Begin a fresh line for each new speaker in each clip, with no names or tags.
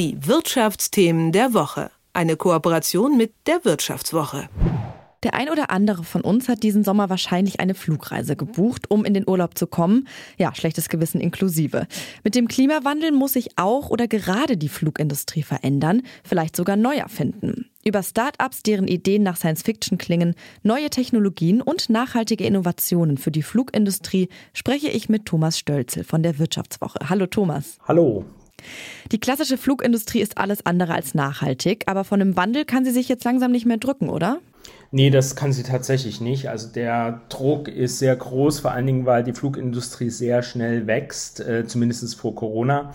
Die Wirtschaftsthemen der Woche. Eine Kooperation mit der Wirtschaftswoche.
Der ein oder andere von uns hat diesen Sommer wahrscheinlich eine Flugreise gebucht, um in den Urlaub zu kommen. Ja, schlechtes Gewissen inklusive. Mit dem Klimawandel muss sich auch oder gerade die Flugindustrie verändern, vielleicht sogar neu erfinden. Über Start-ups, deren Ideen nach Science-Fiction klingen, neue Technologien und nachhaltige Innovationen für die Flugindustrie spreche ich mit Thomas Stölzel von der Wirtschaftswoche. Hallo Thomas.
Hallo.
Die klassische Flugindustrie ist alles andere als nachhaltig, aber von einem Wandel kann sie sich jetzt langsam nicht mehr drücken, oder?
Nee, das kann sie tatsächlich nicht. Also der Druck ist sehr groß, vor allen Dingen, weil die Flugindustrie sehr schnell wächst, äh, zumindest vor Corona.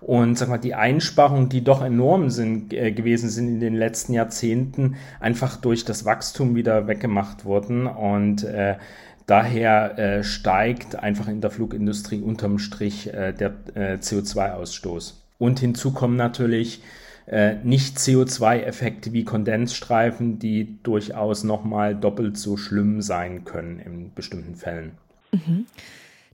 Und sag mal, die Einsparungen, die doch enorm sind, äh, gewesen sind in den letzten Jahrzehnten, einfach durch das Wachstum wieder weggemacht wurden. Und äh, daher äh, steigt einfach in der Flugindustrie unterm Strich äh, der äh, CO2-Ausstoß. Und hinzu kommen natürlich äh, nicht CO2-Effekte wie Kondensstreifen, die durchaus nochmal doppelt so schlimm sein können in bestimmten Fällen.
Mhm.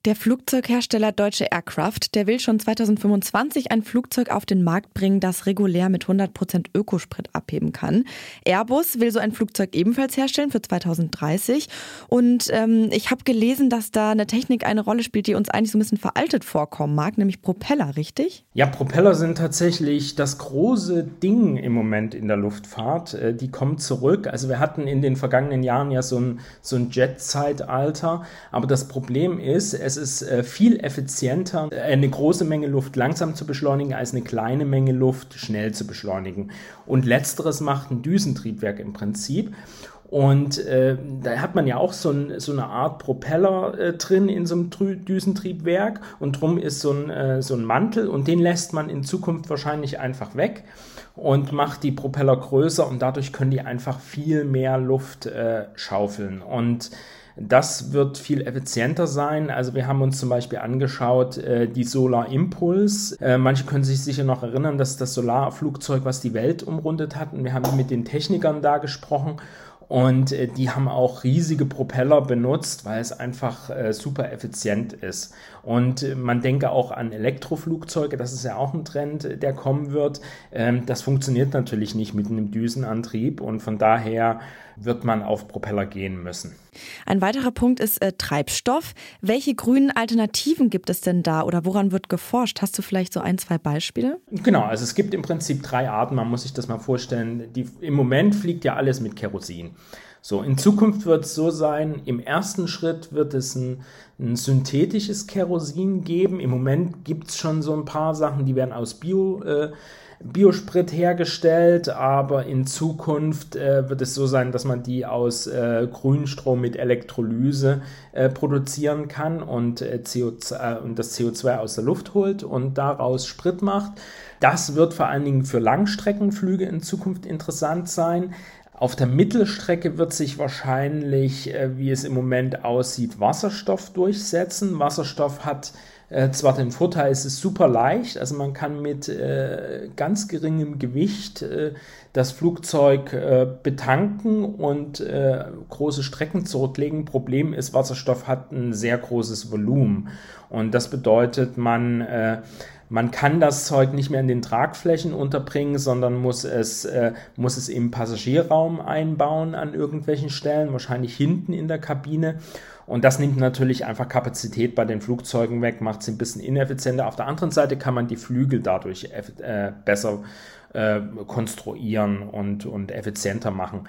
Der Flugzeughersteller Deutsche Aircraft, der will schon 2025 ein Flugzeug auf den Markt bringen, das regulär mit 100 Prozent Ökosprit abheben kann. Airbus will so ein Flugzeug ebenfalls herstellen für 2030. Und ähm, ich habe gelesen, dass da eine Technik eine Rolle spielt, die uns eigentlich so ein bisschen veraltet vorkommen mag, nämlich Propeller, richtig?
Ja, Propeller sind tatsächlich das große Ding im Moment in der Luftfahrt. Äh, die kommen zurück. Also wir hatten in den vergangenen Jahren ja so ein, so ein Jet-Zeitalter. Aber das Problem ist, es es ist äh, viel effizienter, äh, eine große Menge Luft langsam zu beschleunigen, als eine kleine Menge Luft schnell zu beschleunigen. Und letzteres macht ein Düsentriebwerk im Prinzip. Und äh, da hat man ja auch so, ein, so eine Art Propeller äh, drin in so einem Düsentriebwerk und drum ist so ein, äh, so ein Mantel und den lässt man in Zukunft wahrscheinlich einfach weg und macht die Propeller größer und dadurch können die einfach viel mehr Luft äh, schaufeln. Und das wird viel effizienter sein. Also wir haben uns zum Beispiel angeschaut, äh, die Solar Impulse. Äh, manche können sich sicher noch erinnern, dass das Solarflugzeug, was die Welt umrundet hat. Und wir haben mit den Technikern da gesprochen und äh, die haben auch riesige Propeller benutzt, weil es einfach äh, super effizient ist. Und äh, man denke auch an Elektroflugzeuge, das ist ja auch ein Trend, äh, der kommen wird. Ähm, das funktioniert natürlich nicht mit einem Düsenantrieb und von daher wird man auf Propeller gehen müssen.
Ein weiterer Punkt ist äh, Treibstoff. Welche grünen Alternativen gibt es denn da oder woran wird geforscht? Hast du vielleicht so ein, zwei Beispiele?
Genau, also es gibt im Prinzip drei Arten, man muss sich das mal vorstellen. Die, Im Moment fliegt ja alles mit Kerosin. So, in Zukunft wird es so sein, im ersten Schritt wird es ein, ein synthetisches Kerosin geben. Im Moment gibt es schon so ein paar Sachen, die werden aus Bio. Äh, Biosprit hergestellt, aber in Zukunft äh, wird es so sein, dass man die aus äh, Grünstrom mit Elektrolyse äh, produzieren kann und, äh, CO2, äh, und das CO2 aus der Luft holt und daraus Sprit macht. Das wird vor allen Dingen für Langstreckenflüge in Zukunft interessant sein. Auf der Mittelstrecke wird sich wahrscheinlich, äh, wie es im Moment aussieht, Wasserstoff durchsetzen. Wasserstoff hat äh, zwar den Vorteil, es ist super leicht, also man kann mit äh, ganz geringem Gewicht äh, das Flugzeug äh, betanken und äh, große Strecken zurücklegen. Problem ist, Wasserstoff hat ein sehr großes Volumen und das bedeutet, man äh, man kann das Zeug nicht mehr in den Tragflächen unterbringen, sondern muss es, äh, muss es im Passagierraum einbauen an irgendwelchen Stellen, wahrscheinlich hinten in der Kabine. Und das nimmt natürlich einfach Kapazität bei den Flugzeugen weg, macht sie ein bisschen ineffizienter. Auf der anderen Seite kann man die Flügel dadurch äh, besser äh, konstruieren und, und effizienter machen.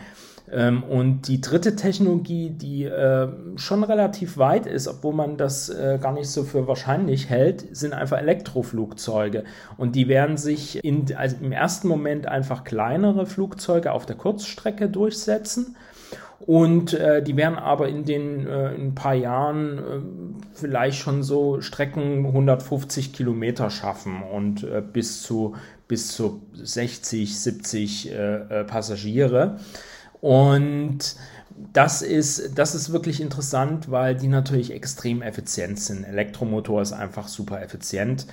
Ähm, und die dritte Technologie, die äh, schon relativ weit ist, obwohl man das äh, gar nicht so für wahrscheinlich hält, sind einfach Elektroflugzeuge. Und die werden sich in, also im ersten Moment einfach kleinere Flugzeuge auf der Kurzstrecke durchsetzen und äh, die werden aber in den äh, in ein paar Jahren äh, vielleicht schon so Strecken 150 Kilometer schaffen und äh, bis zu bis zu 60, 70 äh, äh, Passagiere. Und das ist, das ist wirklich interessant, weil die natürlich extrem effizient sind. Elektromotor ist einfach super effizient.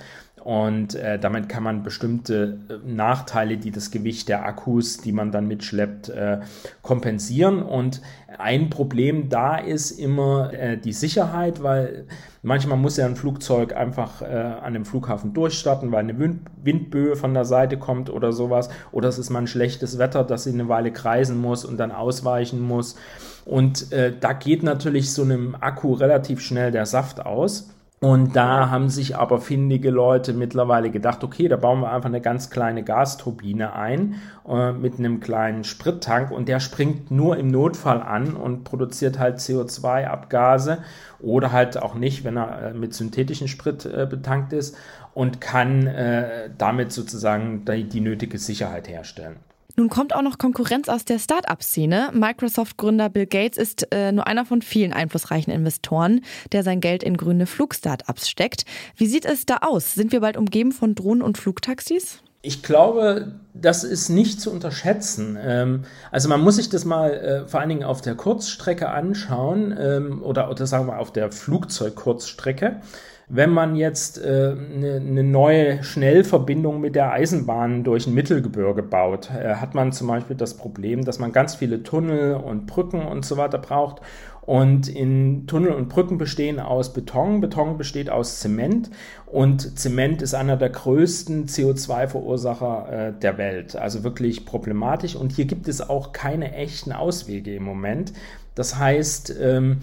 Und äh, damit kann man bestimmte äh, Nachteile, die das Gewicht der Akkus, die man dann mitschleppt, äh, kompensieren. Und ein Problem da ist immer äh, die Sicherheit, weil manchmal muss ja ein Flugzeug einfach äh, an dem Flughafen durchstarten, weil eine Wind Windböe von der Seite kommt oder sowas. Oder es ist mal ein schlechtes Wetter, dass sie eine Weile kreisen muss und dann ausweichen muss. Und äh, da geht natürlich so einem Akku relativ schnell der Saft aus. Und da haben sich aber findige Leute mittlerweile gedacht, okay, da bauen wir einfach eine ganz kleine Gasturbine ein äh, mit einem kleinen Sprittank und der springt nur im Notfall an und produziert halt CO2-Abgase oder halt auch nicht, wenn er äh, mit synthetischen Sprit äh, betankt ist und kann äh, damit sozusagen die, die nötige Sicherheit herstellen.
Nun kommt auch noch Konkurrenz aus der Start-up-Szene. Microsoft-Gründer Bill Gates ist äh, nur einer von vielen einflussreichen Investoren, der sein Geld in grüne Flug-Startups steckt. Wie sieht es da aus? Sind wir bald umgeben von Drohnen und Flugtaxis?
Ich glaube, das ist nicht zu unterschätzen. Ähm, also man muss sich das mal äh, vor allen Dingen auf der Kurzstrecke anschauen ähm, oder, oder sagen wir auf der Flugzeugkurzstrecke. Wenn man jetzt äh, eine, eine neue Schnellverbindung mit der Eisenbahn durch ein Mittelgebirge baut, äh, hat man zum Beispiel das Problem, dass man ganz viele Tunnel und Brücken und so weiter braucht. Und in Tunnel und Brücken bestehen aus Beton, Beton besteht aus Zement und Zement ist einer der größten CO2-Verursacher äh, der Welt. Also wirklich problematisch. Und hier gibt es auch keine echten Auswege im Moment. Das heißt, ähm,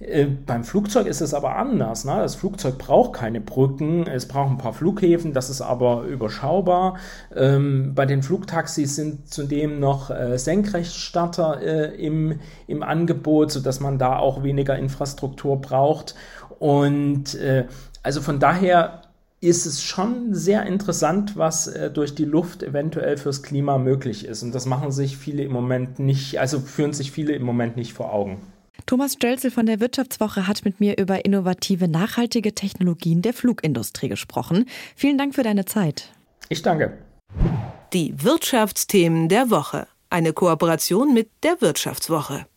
äh, beim Flugzeug ist es aber anders. Ne? Das Flugzeug braucht keine Brücken, es braucht ein paar Flughäfen, das ist aber überschaubar. Ähm, bei den Flugtaxis sind zudem noch äh, Senkrechtstarter äh, im, im Angebot, sodass man da auch weniger Infrastruktur braucht. Und äh, also von daher ist es schon sehr interessant, was äh, durch die Luft eventuell fürs Klima möglich ist. Und das machen sich viele im Moment nicht, also führen sich viele im Moment nicht vor Augen.
Thomas Stölzel von der Wirtschaftswoche hat mit mir über innovative, nachhaltige Technologien der Flugindustrie gesprochen. Vielen Dank für deine Zeit.
Ich danke.
Die Wirtschaftsthemen der Woche. Eine Kooperation mit der Wirtschaftswoche.